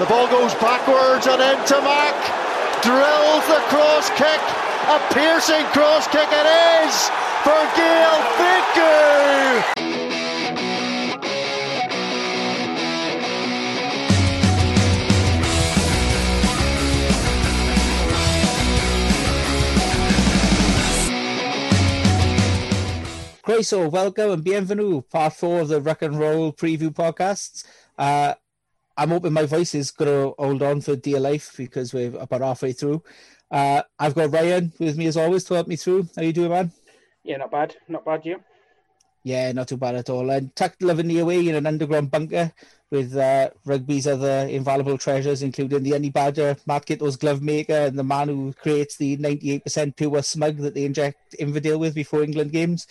The ball goes backwards and Ntamack. Drills the cross kick. A piercing cross kick it is for Gael Fickou. Great, so welcome and bienvenue, part four of the Rock and Roll preview podcasts. Uh, I'm hoping my voice is going to hold on for dear life because we're about halfway through. Uh, I've got Ryan with me as always to help me through. How you doing, man? Yeah, not bad. Not bad, you? Yeah, not too bad at all. And tucked lovingly away in an underground bunker with uh, rugby's other invaluable treasures, including the Honey badger, Matt Giteau's glove maker, and the man who creates the 98% pure smug that they inject Inverdale with before England games.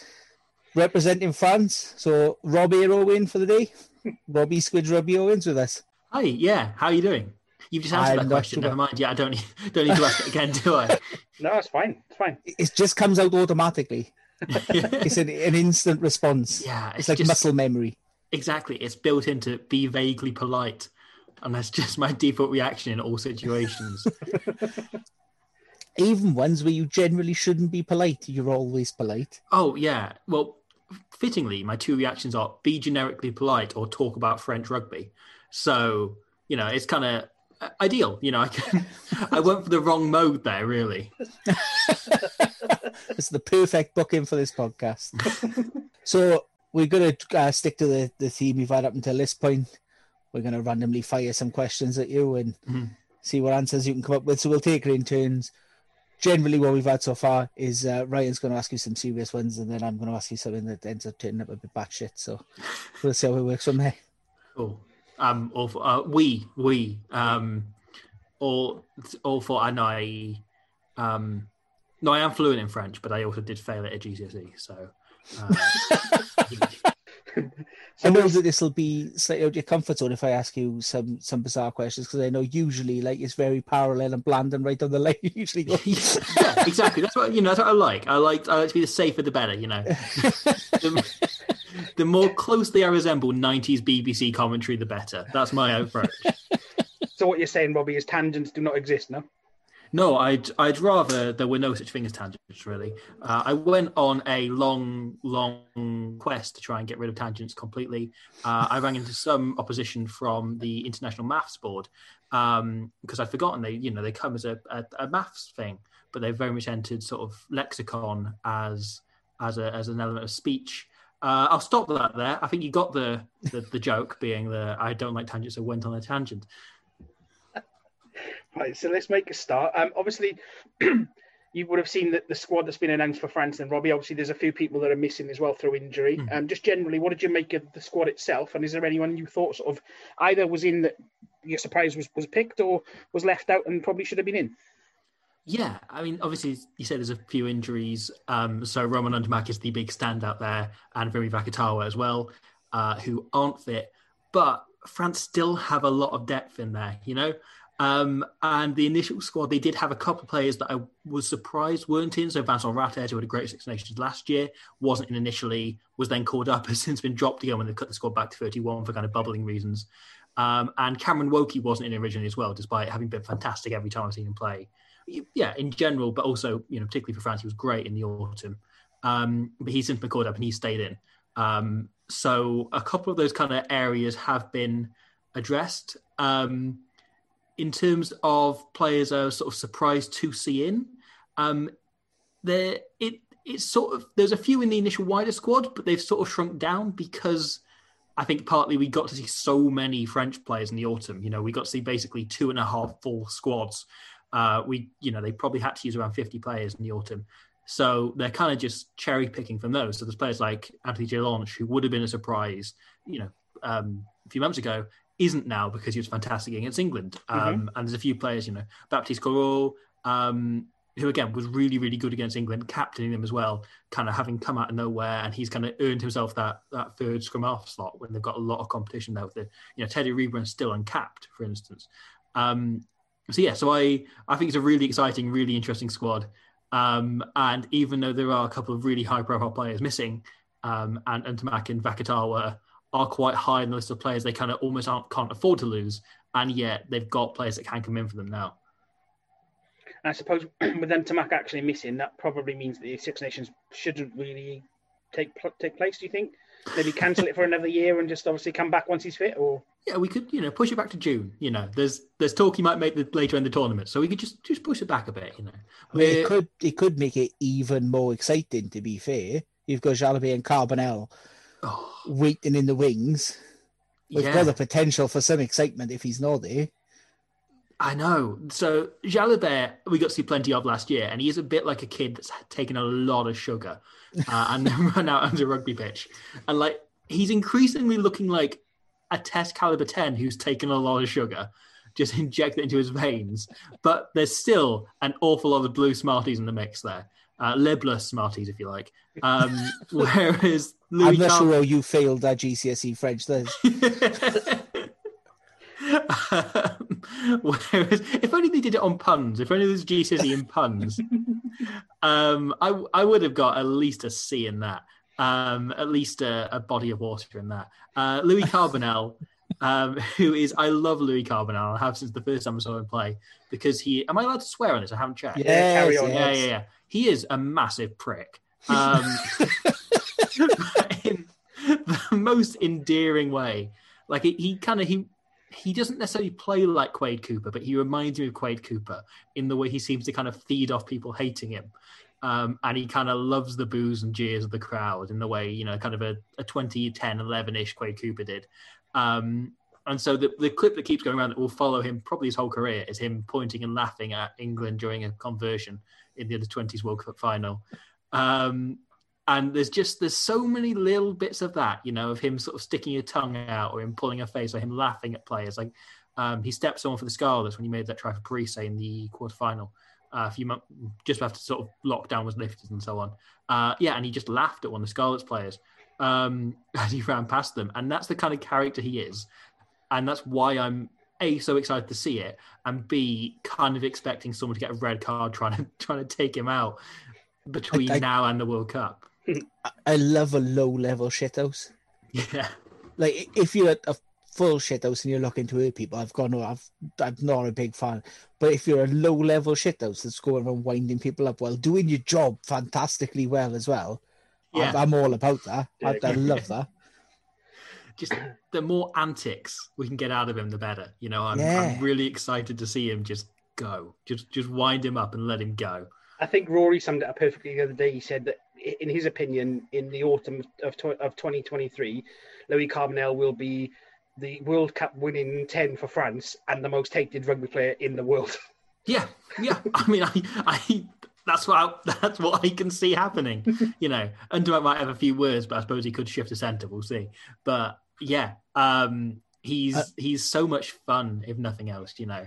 Representing France, so Robbie Owen for the day. Robbie Squidge Robbie Owens with us. Hi, yeah. How are you doing? You've just answered I'm that question. Never mind. Yeah, I don't need, don't need to ask it again, do I? no, it's fine. It's fine. It just comes out automatically. it's an, an, instant response. Yeah, it's, it's like just, muscle memory. Exactly. It's built into be vaguely polite, and that's just my default reaction in all situations. Even ones where you generally shouldn't be polite, you're always polite. Oh yeah. Well, fittingly, my two reactions are be generically polite or talk about French rugby. So, you know, it's kind of ideal. You know, I, can, I went for the wrong mode there, really. it's the perfect booking for this podcast. so, we're going to uh, stick to the, the theme we've had up until this point. We're going to randomly fire some questions at you and mm-hmm. see what answers you can come up with. So, we'll take it in turns. Generally, what we've had so far is uh, Ryan's going to ask you some serious ones, and then I'm going to ask you something that ends up turning up a bit batshit. So, we'll see how it works from there. Cool um, or for, uh, we we um, all all for and I um, no, I am fluent in French, but I also did fail at a GCSE, so. Uh, I know that this will be slightly out of your comfort zone if I ask you some some bizarre questions because I know usually like it's very parallel and bland and right down the line. Usually, yeah, exactly. That's what you know. That's what I like. I like. I like to be the safer the better. You know, the, more closely I resemble '90s BBC commentary, the better. That's my approach. so what you're saying, Robbie, is tangents do not exist, no? No, I'd I'd rather there were no such thing as tangents. Really, uh, I went on a long, long quest to try and get rid of tangents completely. Uh, I ran into some opposition from the International Maths Board um, because I'd forgotten they, you know, they come as a, a, a maths thing, but they've very much entered sort of lexicon as as a as an element of speech. Uh, I'll stop that there. I think you got the, the, the joke, being the I don't like tangents, so went on a tangent. Right, so let's make a start. Um, obviously, you would have seen that the squad that's been announced for France and Robbie. Obviously, there's a few people that are missing as well through injury. Mm. Um, just generally, what did you make of the squad itself? And is there anyone you thought sort of either was in that your surprise was, was picked or was left out and probably should have been in? Yeah, I mean, obviously, you said there's a few injuries. Um, so Romain Ntamack is the big standout there, and Virimi Vakatawa as well. uh, who aren't fit, but France still have a lot of depth in there, you know. Um, and the initial squad, they did have a couple of players that I was surprised weren't in. So Vincent Rattez, who had a great Six Nations last year, wasn't in initially, was then called up, has since been dropped again when they cut the squad back to 31 for kind of bubbling reasons. Um, and Cameron Woki wasn't in originally as well, despite having been fantastic every time I've seen him play. Yeah, in general, but also, you know, particularly for France, he was great in the autumn. Um, but he's since been called up and he stayed in. Um, so a couple of those kind of areas have been addressed. Um, in terms of players I was sort of surprised to see in, um, there it it's sort of there's a few in the initial wider squad, but they've sort of shrunk down because I think partly we got to see so many French players in the autumn. You know, we got to see basically two and a half full squads. Uh, we, you know, they probably had to use around 50 players in the autumn. So they're kind of just cherry picking from those. So there's players like Anthony Jelonch, who would have been a surprise, you know, um, a few months ago, isn't now because he was fantastic against England. Um, mm-hmm. And there's a few players, you know, Baptiste Corot, um, who again was really, really good against England, captaining them as well, kind of having come out of nowhere, and he's kind of earned himself that that third scrum half slot when they've got a lot of competition there. With the, you know, Teddy Iribaren's still uncapped, for instance. Um, so yeah, so I I think it's a really exciting, really interesting squad. Um, and even though there are a couple of really high profile players missing, um, and Ntamack and Vakatawa are quite high in the list of players they kind of almost can't afford to lose, and yet they've got players that can come in for them now. I suppose with Ntamack actually missing, that probably means the Six Nations shouldn't really take take place. Do you think? Maybe cancel it for another year and just obviously come back once he's fit, or yeah, we could you know push it back to June. You know, there's there's talk he might make the later in the tournament, so we could just just push it back a bit. You know, I mean, it could it could make it even more exciting. To be fair, you've got Jalibert and Carbonel oh. waiting in the wings. We've yeah. got the potential for some excitement if he's not there. I know. So Jalibert, we got to see plenty of last year, and he is a bit like a kid that's taken a lot of sugar uh, and then run out onto a rugby pitch. And like he's increasingly looking like a test caliber 10 who's taken a lot of sugar, just inject it into his veins. But there's still an awful lot of blue Smarties in the mix there. Uh, Smarties, if you like. Um, whereas Louis I'm not Car- sure you failed that GCSE French. Then. um, whereas, if only they did it on puns. If only there's GCSE in puns, um, I I would have got at least a C in that. Um, at least a, a, body of water in that. Uh, Louis Carbonel, um, who is I love Louis Carbonel. I have since the first time I saw him play because he. Am I allowed to swear on this? I haven't checked. Yeah, carry on. Yeah, yeah, yeah. He is a massive prick. Um, in the most endearing way. Like he, he kind of he he doesn't necessarily play like Quade Cooper, but he reminds me of Quade Cooper in the way he seems to kind of feed off people hating him. Um, and he kind of loves the boos and jeers of the crowd in the way, you know, kind of a, a 2010, 11 ish Quade Cooper did. Um, and so the, the clip that keeps going around that will follow him probably his whole career is him pointing and laughing at England during a conversion in the under 20s World Cup final. Um, and there's just there's so many little bits of that you know of him sort of sticking a tongue out or him pulling a face or him laughing at players like um, he stepped someone for the Scarlets when he made that try for Parise in the quarterfinal a few months just after sort of lockdown was lifted and so on uh, yeah and he just laughed at one of the Scarlets players um, as he ran past them and that's the kind of character he is and that's why I'm a so excited to see it and b kind of expecting someone to get a red card trying to trying to take him out between I, I, now and the World Cup. I love a low level shithouse. Yeah. Like if you're a full shithouse and you're looking to hurt people, I've gone. I've I'm not a big fan. But if you're a low level shithouse that's going around winding people up while doing your job fantastically well as well, yeah. I'm, I'm all about that. I, I love that. Just the more antics we can get out of him, the better. You know, I'm, yeah. I'm really excited to see him just go, just just wind him up and let him go. I think Rory summed it up perfectly the other day. He said that, in his opinion, in the autumn of, of 2023, Louis Carbonel will be the World Cup winning 10 for France and the most hated rugby player in the world. Yeah, yeah. I mean, I, I that's what I, that's what I can see happening. You know, Ntamack might have a few words, but I suppose he could shift a centre. We'll see. But yeah, um, He's uh, he's so much fun, if nothing else, you know.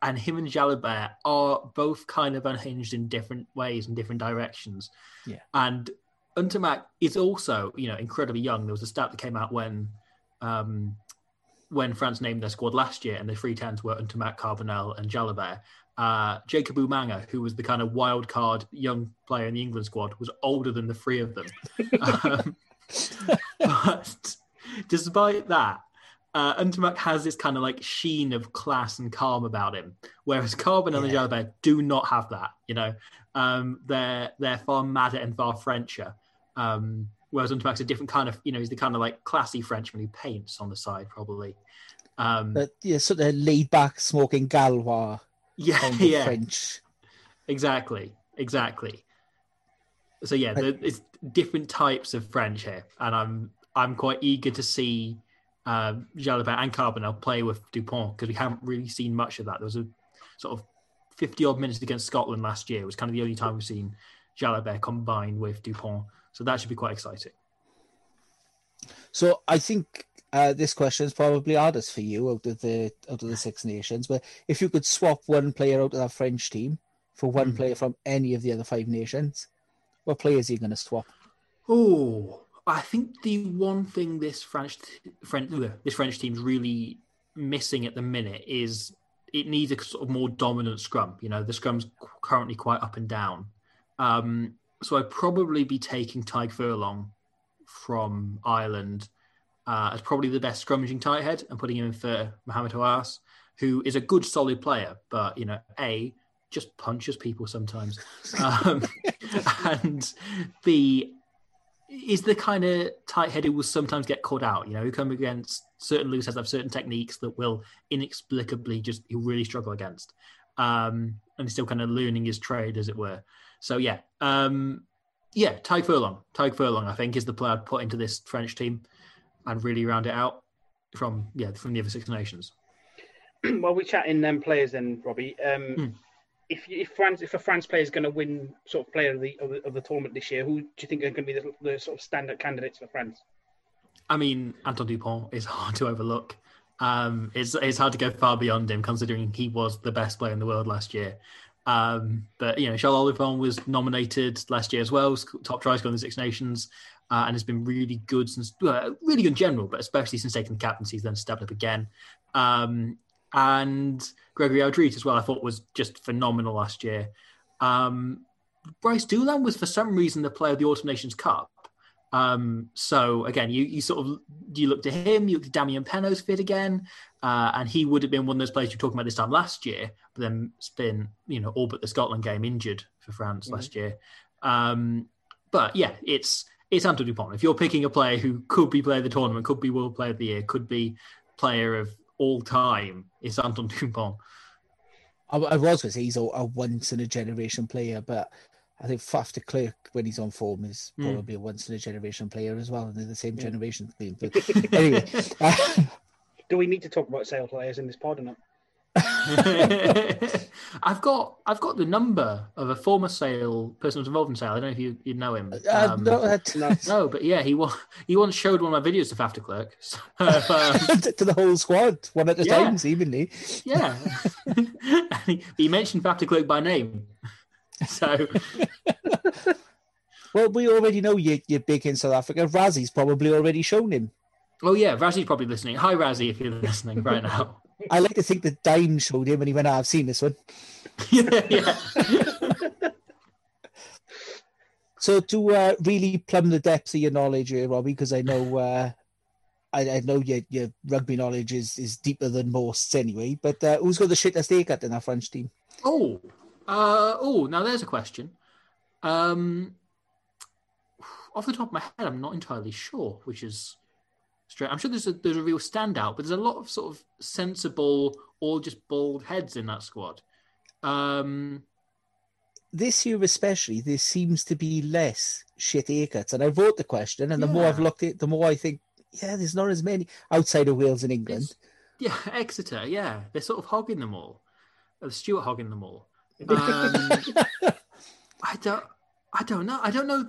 And him and Jalibert are both kind of unhinged in different ways and different directions. Yeah. And Ntamack is also, you know, incredibly young. There was a stat that came out when um, when France named their squad last year, and the three tens were Ntamack, Carbonel, and Jalibert. Uh, Jacob Umaga, who was the kind of wild card young player in the England squad, was older than the three of them. um, but despite that, uh, Ntamack has this kind of like sheen of class and calm about him, whereas Carbonel yeah. and Jalibert do not have that. You know, um, they're they're far madder and far Frencher. Um, whereas Ntamack's a different kind of, you know, he's the kind of like classy Frenchman who paints on the side, probably. Um, but, yeah, sort of laid back, smoking Gaulois. Yeah, yeah. French. Exactly, exactly. So yeah, the, it's different types of French here, and I'm I'm quite eager to see uh, Jalibert and Carbonel play with Dupont because we haven't really seen much of that. There was a sort of 50 odd minutes against Scotland last year. It was kind of the only time we've seen Jalibert combined with Dupont. So that should be quite exciting. So I think uh, this question is probably hardest for you out of the out of the Six Nations. But if you could swap one player out of that French team for one mm. player from any of the other five nations, what players are you going to swap? Oh, I think the one thing this French French this French team's really missing at the minute is it needs a sort of more dominant scrum. You know, the scrum's currently quite up and down. Um, so I'd probably be taking Tadhg Furlong from Ireland uh, as probably the best scrummaging tight head and putting him in for Mohamed Haouas, who is a good, solid player, but you know, a just punches people sometimes, um, and b is the kind of tight head who will sometimes get caught out. You know, who come against certain loose heads have certain techniques that will inexplicably just he'll really struggle against, um, and he's still kind of learning his trade, as it were. So yeah, um, yeah, Tadhg Furlong. Tadhg Furlong, I think, is the player I'd put into this French team and really round it out from yeah from the other Six Nations. While we're chatting them players, then Robbie, um, hmm. if if France if a France player is going to win sort of player of the, of the, of the tournament this year, who do you think are going to be the, the sort of standard candidates for France? I mean, Antoine Dupont is hard to overlook. Um, it's it's hard to go far beyond him, considering he was the best player in the world last year. Um, but you know, Charles Ollivon was nominated last year as well, top try scorer in the Six Nations, uh, and has been really good since, really good in general, but especially since taking the captaincy, he's then stepped up again. Um, and Gregory Alldritt as well, I thought was just phenomenal last year. Um, Brice Dulin was for some reason the player of the Autumn Nations Cup. Um, so again, you you sort of you look to him, you look to Damien Penaud's fit again, uh, and he would have been one of those players you're talking about this time last year, but then been you know all but the Scotland game injured for France mm-hmm. last year. Um, but yeah, it's it's Antoine Dupont. If you're picking a player who could be player of the tournament, could be world player of the year, could be player of all time, it's Antoine Dupont. I, I was going to say he's a, a once in a generation player, but I think Faf de Klerk, when he's on form, is hmm. probably mm. a once in a generation player as well, and they're the same generation. But anyway, do we need to talk about sale players in this pod or not? I've got I've got the number of a former Sale person who's involved in Sale. I don't know if you, you know him. Uh, um, no, no, no, but yeah, he he once showed one of my videos to Faf de Klerk so, um, to the whole squad, one at a yeah. time, seemingly. Yeah, he, he, mentioned Faf de Klerk by name. So, well, we already know you, you're big in South Africa. Rassie's probably already shown him. Oh yeah, Rassie's probably listening. Hi Rassie, if you're listening right now. I like to think that Dime showed him and he went, oh, I've seen this one. yeah, yeah. so to uh, really plumb the depths of your knowledge here, Robbie, because I know uh, I, I, know your, your rugby knowledge is, is deeper than most anyway, but uh, who's got the shittest haircut in our French team? Oh, uh, oh, now there's a question. Um, off the top of my head, I'm not entirely sure, which is straight. I'm sure there's a there's a real standout, but there's a lot of sort of sensible or just bald heads in that squad. Um, this year especially, there seems to be less shit haircuts. And I wrote the question, and the yeah. more I've looked at it, the more I think, yeah, there's not as many outside of Wales and England. It's, yeah, Exeter, yeah. They're sort of hogging them all. Uh, Stuart hogging them all. Um, I don't I don't know. I don't know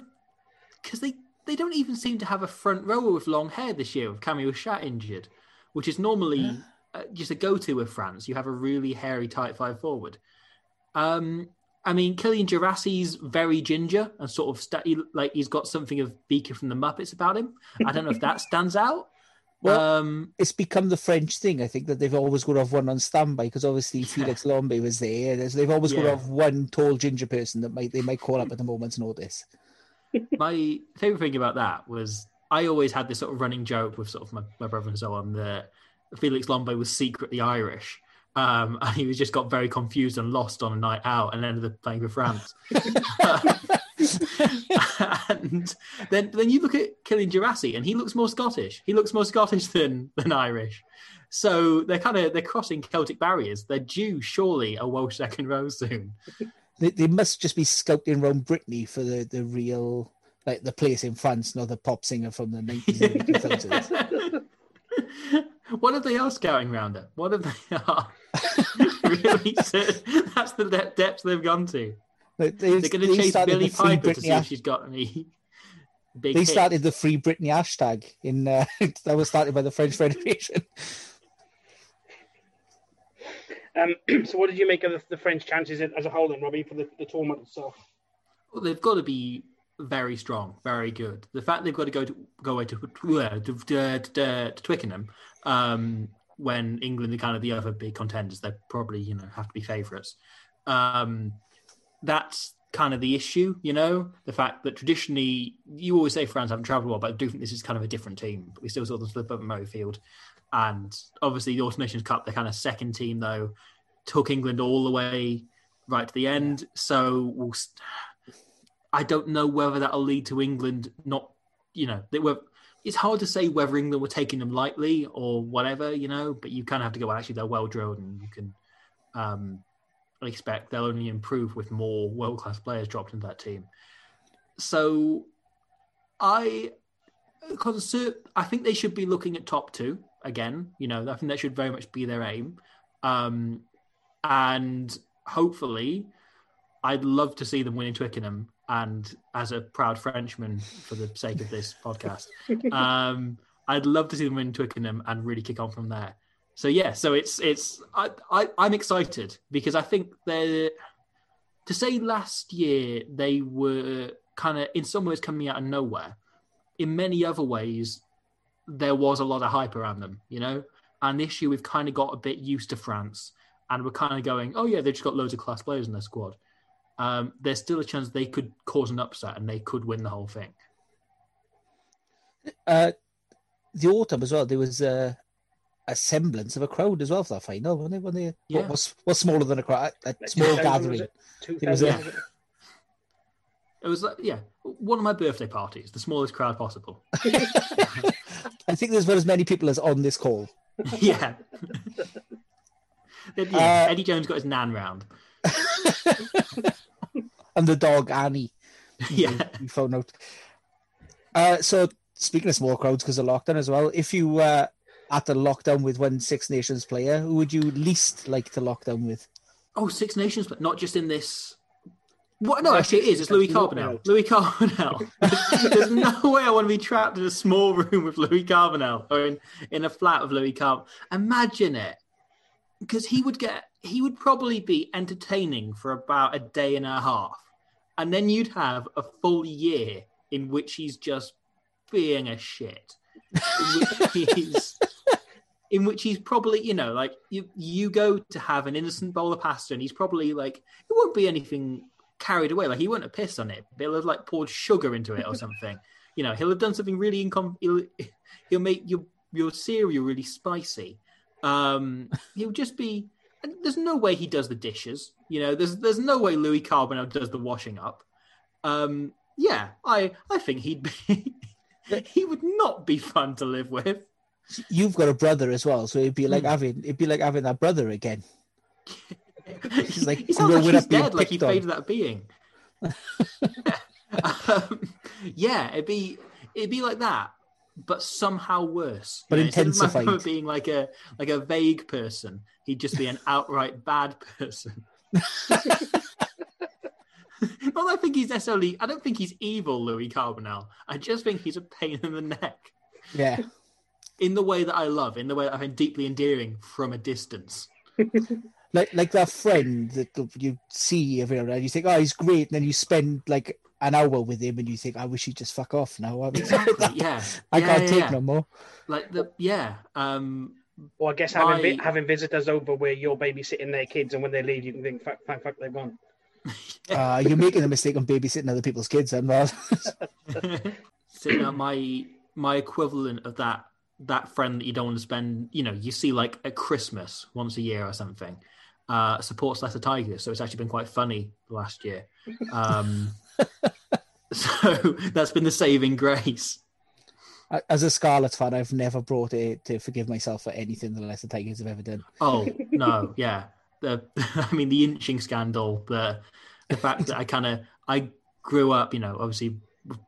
because they they don't even seem to have a front rower with long hair this year with Camille Chat injured, which is normally yeah. uh, just a go-to with France. You have a really hairy tight five forward. Um, I mean, Killian Geraci's very ginger and sort of sta- like he's got something of Beaker from the Muppets about him. I don't know if that stands out. Well, um, it's become the French thing. I think that they've always got to have one on standby because obviously Felix Lambey was there. They've always got to have one tall ginger person that might they might call up at the moment's notice. My favorite thing about that was I always had this sort of running joke with sort of my, my brother and so on that Felix Lambey was secretly Irish. Um, and he was just got very confused and lost on a night out and ended up playing for France. and then then you look at Killian Geraci and he looks more Scottish. He looks more Scottish than than Irish. So they're kind of they're crossing Celtic barriers. They're due surely a Welsh second row soon. They, they must just be scouting around Brittany for the, the real like the place in France, not the pop singer from the nineties and two thousands. what are they are scouting around her? What are they are really? That's the de- depths they've gone to. They, They're going to chase started Billy the Free Piper to see Britney if she's got any big. They hits. started the Free Britney hashtag in uh, that was started by the French Federation. Um, so, what did you make of the, the French chances as a whole, then, Robbie, for the, the tournament itself? Well, they've got to be very strong, very good. The fact they've got to go to go away to to, to, to, to Twickenham um, when England are kind of the other big contenders, they probably you know have to be favourites. Um, that's kind of the issue, you know. The fact that traditionally you always say France haven't travelled well, but I do think this is kind of a different team. We still saw them slip up at Murrayfield, and obviously the Autumn Nations Cup, they're kind of second team though, took England all the way right to the end. So we'll. I don't know whether that'll lead to England not, you know, they were. It's hard to say whether England were taking them lightly or whatever, you know. But you kind of have to go. Well, actually, they're well drilled, and you can um, expect they'll only improve with more world class players dropped into that team. So, I concert. I think they should be looking at top two again. You know, I think that should very much be their aim, um, and hopefully I'd love to see them winning Twickenham. And as a proud Frenchman, for the sake of this podcast, um, I'd love to see them win Twickenham and really kick on from there. So yeah, so it's it's I, I I'm excited because I think they're to say last year they were kind of in some ways coming out of nowhere. In many other ways, there was a lot of hype around them, you know. And this year we've kind of got a bit used to France, and we're kind of going, oh yeah, they've just got loads of class players in their squad um, there's still a chance they could cause an upset and they could win the whole thing. Uh, the autumn as well. There was a, a semblance of a crowd as well for that final. When they, when they Yeah. what was was smaller than a crowd, a, a small gathering. was it? It was 2000, a- was it? It was like, yeah, one of my birthday parties, the smallest crowd possible. I think there's about as many people as on this call. yeah. Then, yeah, Uh, Eddie Jones got his nan round. and the dog Annie. Yeah. you found out. Uh, so speaking of small crowds because of lockdown as well, if you uh, at the lockdown with one Six Nations player, who would you least like to lockdown with? Oh, Six Nations, but not just in this. What? No, actually, it is. It's Louis Carbonel. Louis Carbonel. There's no way I want to be trapped in a small room with Louis Carbonel or in, in a flat with Louis Carbonel. Imagine it. Because he would get, he would probably be entertaining for about a day and a half. And then you'd have a full year in which he's just being a shit. In which he's in which he's probably, you know, like you you go to have an innocent bowl of pasta and he's probably like it won't be anything carried away. Like he won't have pissed on it. He'll have like poured sugar into it or something. you know, he'll have done something really incom he'll, he'll make your your cereal really spicy. Um he'll just be and there's no way he does the dishes. You know, there's there's no way Louis Carbonel does the washing up. Um yeah, I I think he'd be he would not be fun to live with. You've got a brother as well, so it'd be like Hmm. having it'd be like having that brother again. He's like he sounds like he's dead, like he faded that being. um, yeah, it'd be it'd be like that, but somehow worse. But You know, instead of my intensified. brother being like a like a vague person, he'd just be an outright bad person. Not that I think he's necessarily. I don't think he's evil, Louis Carbonel. I just think he's a pain in the neck Yeah. in the way that I love, in the way that I find deeply endearing from a distance. Like like that friend that you see everywhere and you think, oh, he's great, and then you spend like an hour with him and you think, I wish he'd just fuck off now. I mean, Exactly. Yeah. I Yeah, can't yeah, take yeah. no more. Like the yeah. Um. Or I guess having vi- My- having visitors over where you're babysitting their kids, and when they leave, you can think, "Fuck, fuck, fuck they've gone." Uh, you're making a mistake on babysitting other people's kids, and well, so now my my equivalent of that that friend that you don't want to spend you know you see like at christmas once a year or something uh supports Leicester Tigers so it's actually been quite funny last year um so that's been the saving grace as a Scarlet fan, I've never brought it to forgive myself for anything the Leicester Tigers have ever done. oh no yeah the i mean the inching scandal the the fact that i kind of i grew up you know obviously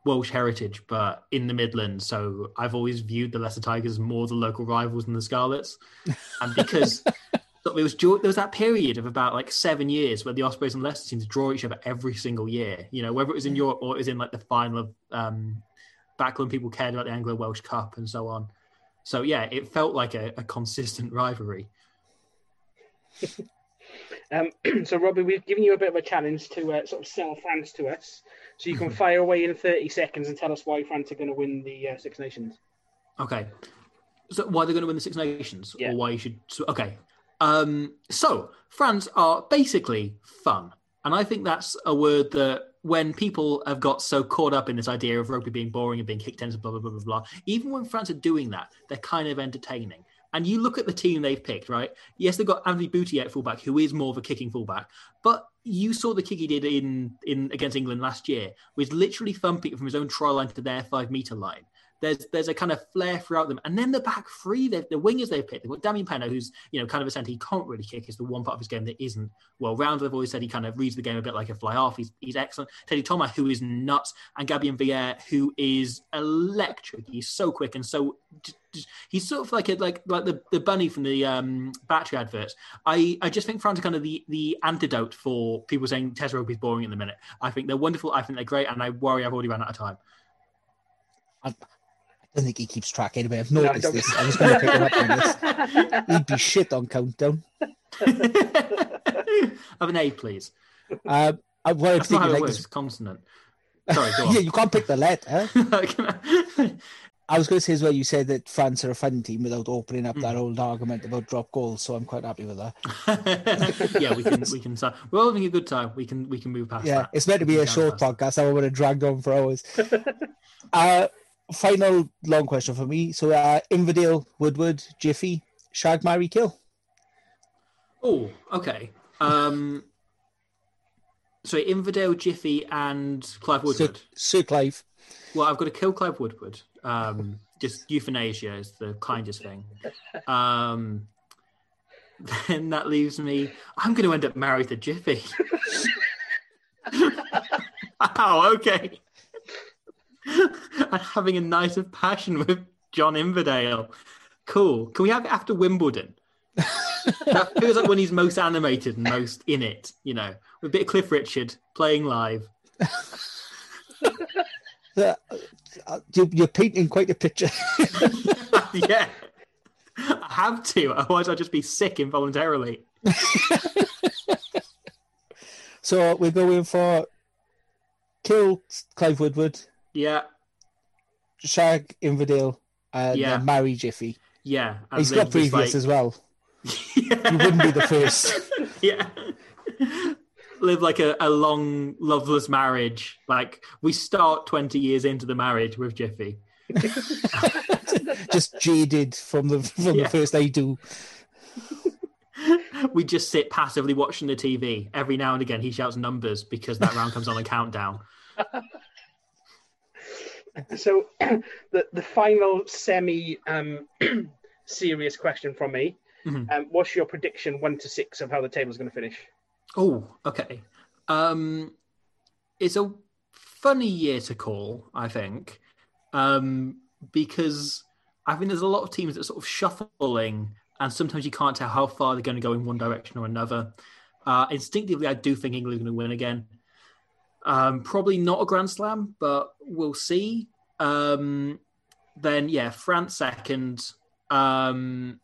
Welsh heritage, but in the Midlands. So I've always viewed the Leicester Tigers more the local rivals than the Scarlets. And because there was there was that period of about like seven years where the Ospreys and Leicester seemed to draw each other every single year. You know, whether it was in Europe or it was in like the final of um, back when people cared about the Anglo Welsh Cup and so on. So yeah, it felt like a, a consistent rivalry. Um, so, Robbie, we've given you a bit of a challenge to uh, sort of sell France to us. So you can fire away in 30 seconds and tell us why France are going to win the uh, Six Nations. Okay. So why they're going to win the Six Nations, Yeah. or why you should? Okay. Um, so France are basically fun, and I think that's a word that when people have got so caught up in this idea of rugby being boring and being kicked into blah blah blah blah blah, even when France are doing that, they're kind of entertaining. And you look at the team they've picked, right? Yes, they've got Anthony Boutier at fullback, who is more of a kicking fullback, but you saw the kick he did in in against England last year, was literally thumping it from his own try line to their five meter line. There's there's a kind of flair throughout them, and then the back three, the, wingers they've picked. They've got Damien Penaud, who's you know kind of a centre. He can't really kick. Is the one part of his game that isn't well rounded. I've always said he kind of reads the game a bit like a fly half. He's he's excellent. Teddy Thomas, who is nuts, and Gabin Villière, who is electric. He's so quick and so he's sort of like a like like the, the bunny from the um, battery adverts. I, I just think France are kind of the the antidote for people saying Test rugby is boring in the minute. I think they're wonderful. I think they're great, and I worry I've already run out of time. Don't think he keeps track anyway. I've noticed don't- this. I was going to pick him up on this. He'd be shit on countdown. Have an A, please. Um, I, what I'm That's not thinking, how it like, works. is, Consonant. Sorry, go on. yeah, you can't pick the letter. I- I was going to say as well, you said that France are a fun team without opening up Hmm. that old argument about drop goals, so I'm quite happy with that. yeah, we can we can. start- We're all having a good time. We can we can move past Yeah, that. it's meant to be a short podcast. I would have dragged on for hours. uh, final long question for me. So, uh, Inverdale, Woodward, Jiffy, Shag, Marry, Kill. Oh, okay. Um, sorry, Inverdale, Jiffy, and Clive Woodward. Sir Clive. Well, I've got to kill Clive Woodward. Um, just euthanasia is the kindest thing. Um, then that leaves me. I'm going to end up married to Jiffy. oh, Okay. and having a night of passion with John Inverdale. Cool. Can we have it after Wimbledon? that feels like when he's most animated and most in it, you know, with a bit of Cliff Richard playing live. Uh, you- you're painting quite a picture. yeah. I have to, otherwise I'll just be sick involuntarily. so, we're going for Kill, Clive Woodward, Yeah, Shag, Inverdale, and Yeah. uh, Marry, Jiffy. yeah. He's got previous like- as well. Yeah. You wouldn't be the first. yeah. Live like a, a long, loveless marriage. Like we start 20 years into the marriage with Jiffy. Just jaded from the from Yeah. the first I do. We just sit passively watching the TV. Every now and again, he shouts numbers because that round comes on a countdown. So, the the final semi um, serious question from me: Mhm. um, What's your prediction, one to six, of how the table's going to finish? Oh, okay. Um, it's a funny year to call, I think, um, because I think there's a lot of teams that are sort of shuffling, and sometimes you can't tell how far they're going to go in one direction or another. Uh, instinctively, I do think England are going to win again. Um, probably not a Grand Slam, but we'll see. Um, then, yeah, France second. Um,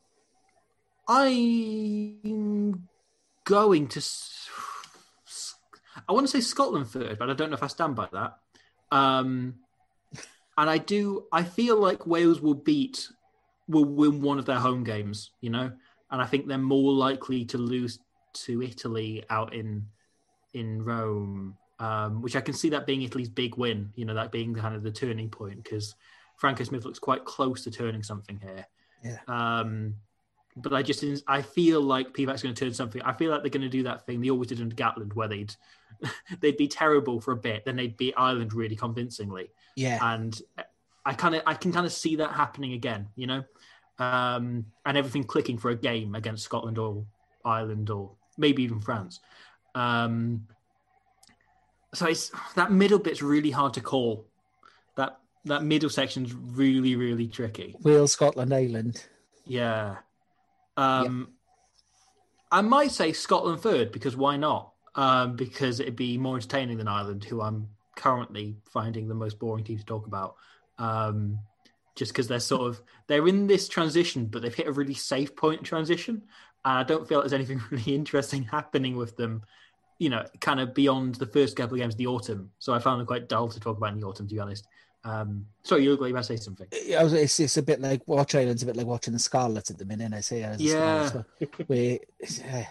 I'm going to. I want to say Scotland third, but I don't know if I stand by that. Um, and I do. I feel like Wales will beat, will win one of their home games. You know, and I think they're more likely to lose to Italy out in in Rome, um, which I can see that being Italy's big win. You know, that being kind of the turning point because Franco Smith looks quite close to turning something here. Yeah. Um, but I just I feel like Pivac's going to turn something. I feel like they're going to do that thing they always did under Gatland, where they'd they'd be terrible for a bit, then they'd beat Ireland really convincingly. Yeah, and I kind of I can kind of see that happening again, you know, um, and everything clicking for a game against Scotland or Ireland or maybe even France. Um, so it's that middle bit's really hard to call. That that middle section's really really tricky. Wales, Scotland, Ireland. Yeah. Um. I might say Scotland third because why not? Um, because it'd be more entertaining than Ireland, who I'm currently finding the most boring team to talk about. Um, just because they're sort of they're in this transition, but they've hit a really safe point in transition, and I don't feel like there's anything really interesting happening with them. You know, kind of beyond the first couple of games of the autumn. So I found them quite dull to talk about in the autumn, to be honest. Um, sorry, you look like you might say something. It's, it's a bit like watch Ireland's a bit like watching the Scarlet at the minute. I say, yeah, where uh,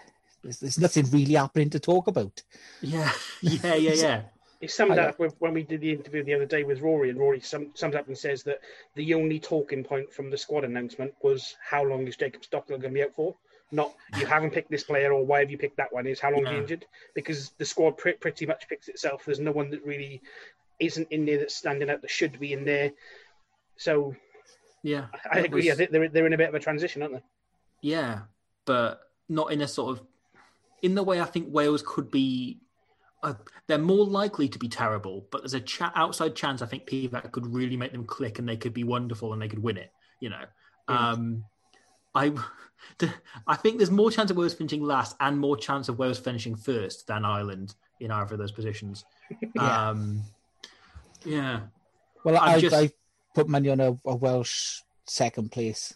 there's, there's, nothing really happening to talk about. Yeah, yeah, yeah, yeah. It summed up with, when we did the interview the other day with Rory, and Rory sum, sums up and says that the only talking point from the squad announcement was how long is Jacob Stockdale going to be out for? Not you haven't picked this player or why have you picked that one? Is how long yeah. he injured? Because the squad pr- pretty much picks itself. There's no one that really isn't in there that's standing out that should be in there. So, yeah, I, agree. Was... Yeah, they're they're in a bit of a transition, aren't they? Yeah, but not in a sort of in the way I think Wales could be. Uh, they're more likely to be terrible, but there's a cha- outside chance I think Pivac could really make them click and they could be wonderful and they could win it. You know, um, I. I think there's more chance of Wales finishing last and more chance of Wales finishing first than Ireland in either of those positions. yeah. Um, yeah. Well, I, just... I put money on a, a Welsh second place.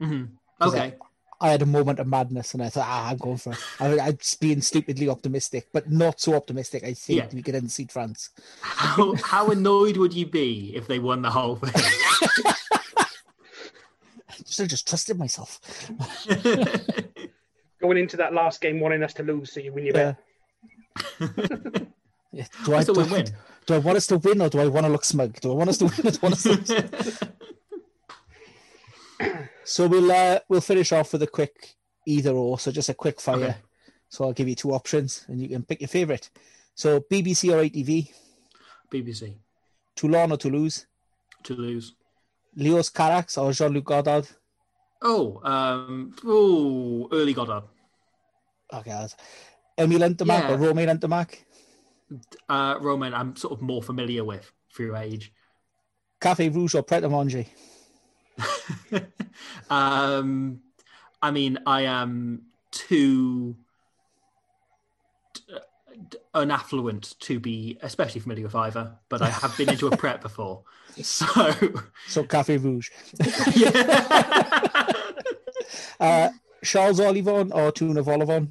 Mm-hmm. Okay. I, I, had a moment of madness and I thought, ah, I'm going for it. I, I'm being stupidly optimistic, but not so optimistic. I think yeah. we could unseat France. How, how annoyed would you be if they won the whole thing? should have just trusted myself. Going into that last game, wanting us to lose, so you win your bet. Yeah. Do I, do, win? do I want us to win or do I want to look smug? Do I want us to win or do I want us to so we'll uh, we'll finish off with a quick either or. So just a quick fire. Okay. So I'll give you two options and you can pick your favourite. So BBC or ITV? BBC. Toulon or Toulouse? Toulouse. Leos Carax or Jean-Luc Godard? Oh, um, oh, early Godard. Okay. Emile Ntamack yeah. or Romain Ntamack? uh, Roman I'm sort of more familiar with through age. Cafe Rouge or Pret a Manger? um, I mean, I am too unaffluent to be especially familiar with either, but I have been into a Pret before. So, so Cafe Rouge. yeah. uh, Charles Ollivon or Tuna Volivon?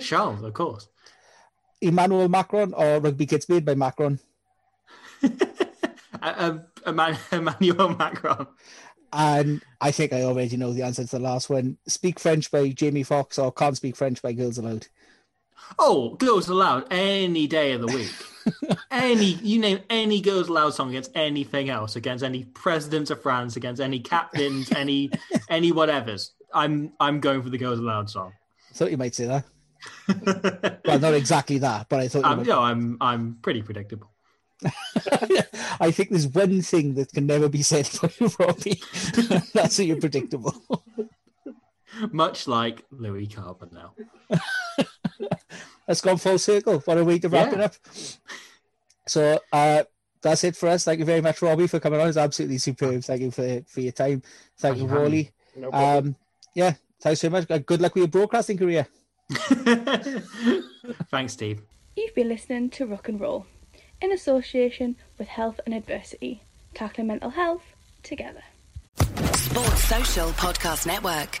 Charles, of course. Emmanuel Macron or Rugby Kids Made by Macron? uh, Emmanuel Macron. And I think I already know the answer to the last one. Speak French by Jamie Foxx or Can't Speak French by Girls Aloud? Oh, Girls Aloud any day of the week. any you name any Girls Aloud song against anything else, against any presidents of France, against any captains, any any whatevers. I'm I'm going for the Girls Aloud song. I thought you might say that. well, not exactly that, but I thought. Um, no, I'm I'm pretty predictable. I think there's one thing that can never be said for you, Robbie. That's that you're predictable. Much like Louis Carbonel. Let's gone full circle. What a way to wrap yeah. it up. So uh, that's it for us. Thank you very much, Robbie, for coming on. It's absolutely superb. Thank you for, for your time. Thank you, Wally. No um, yeah, thanks so much. Good luck with your broadcasting career. Thanks, Steve. You've been listening to Rock and Roll in association with Health and Adversity, tackling mental health together. Sports Social Podcast Network.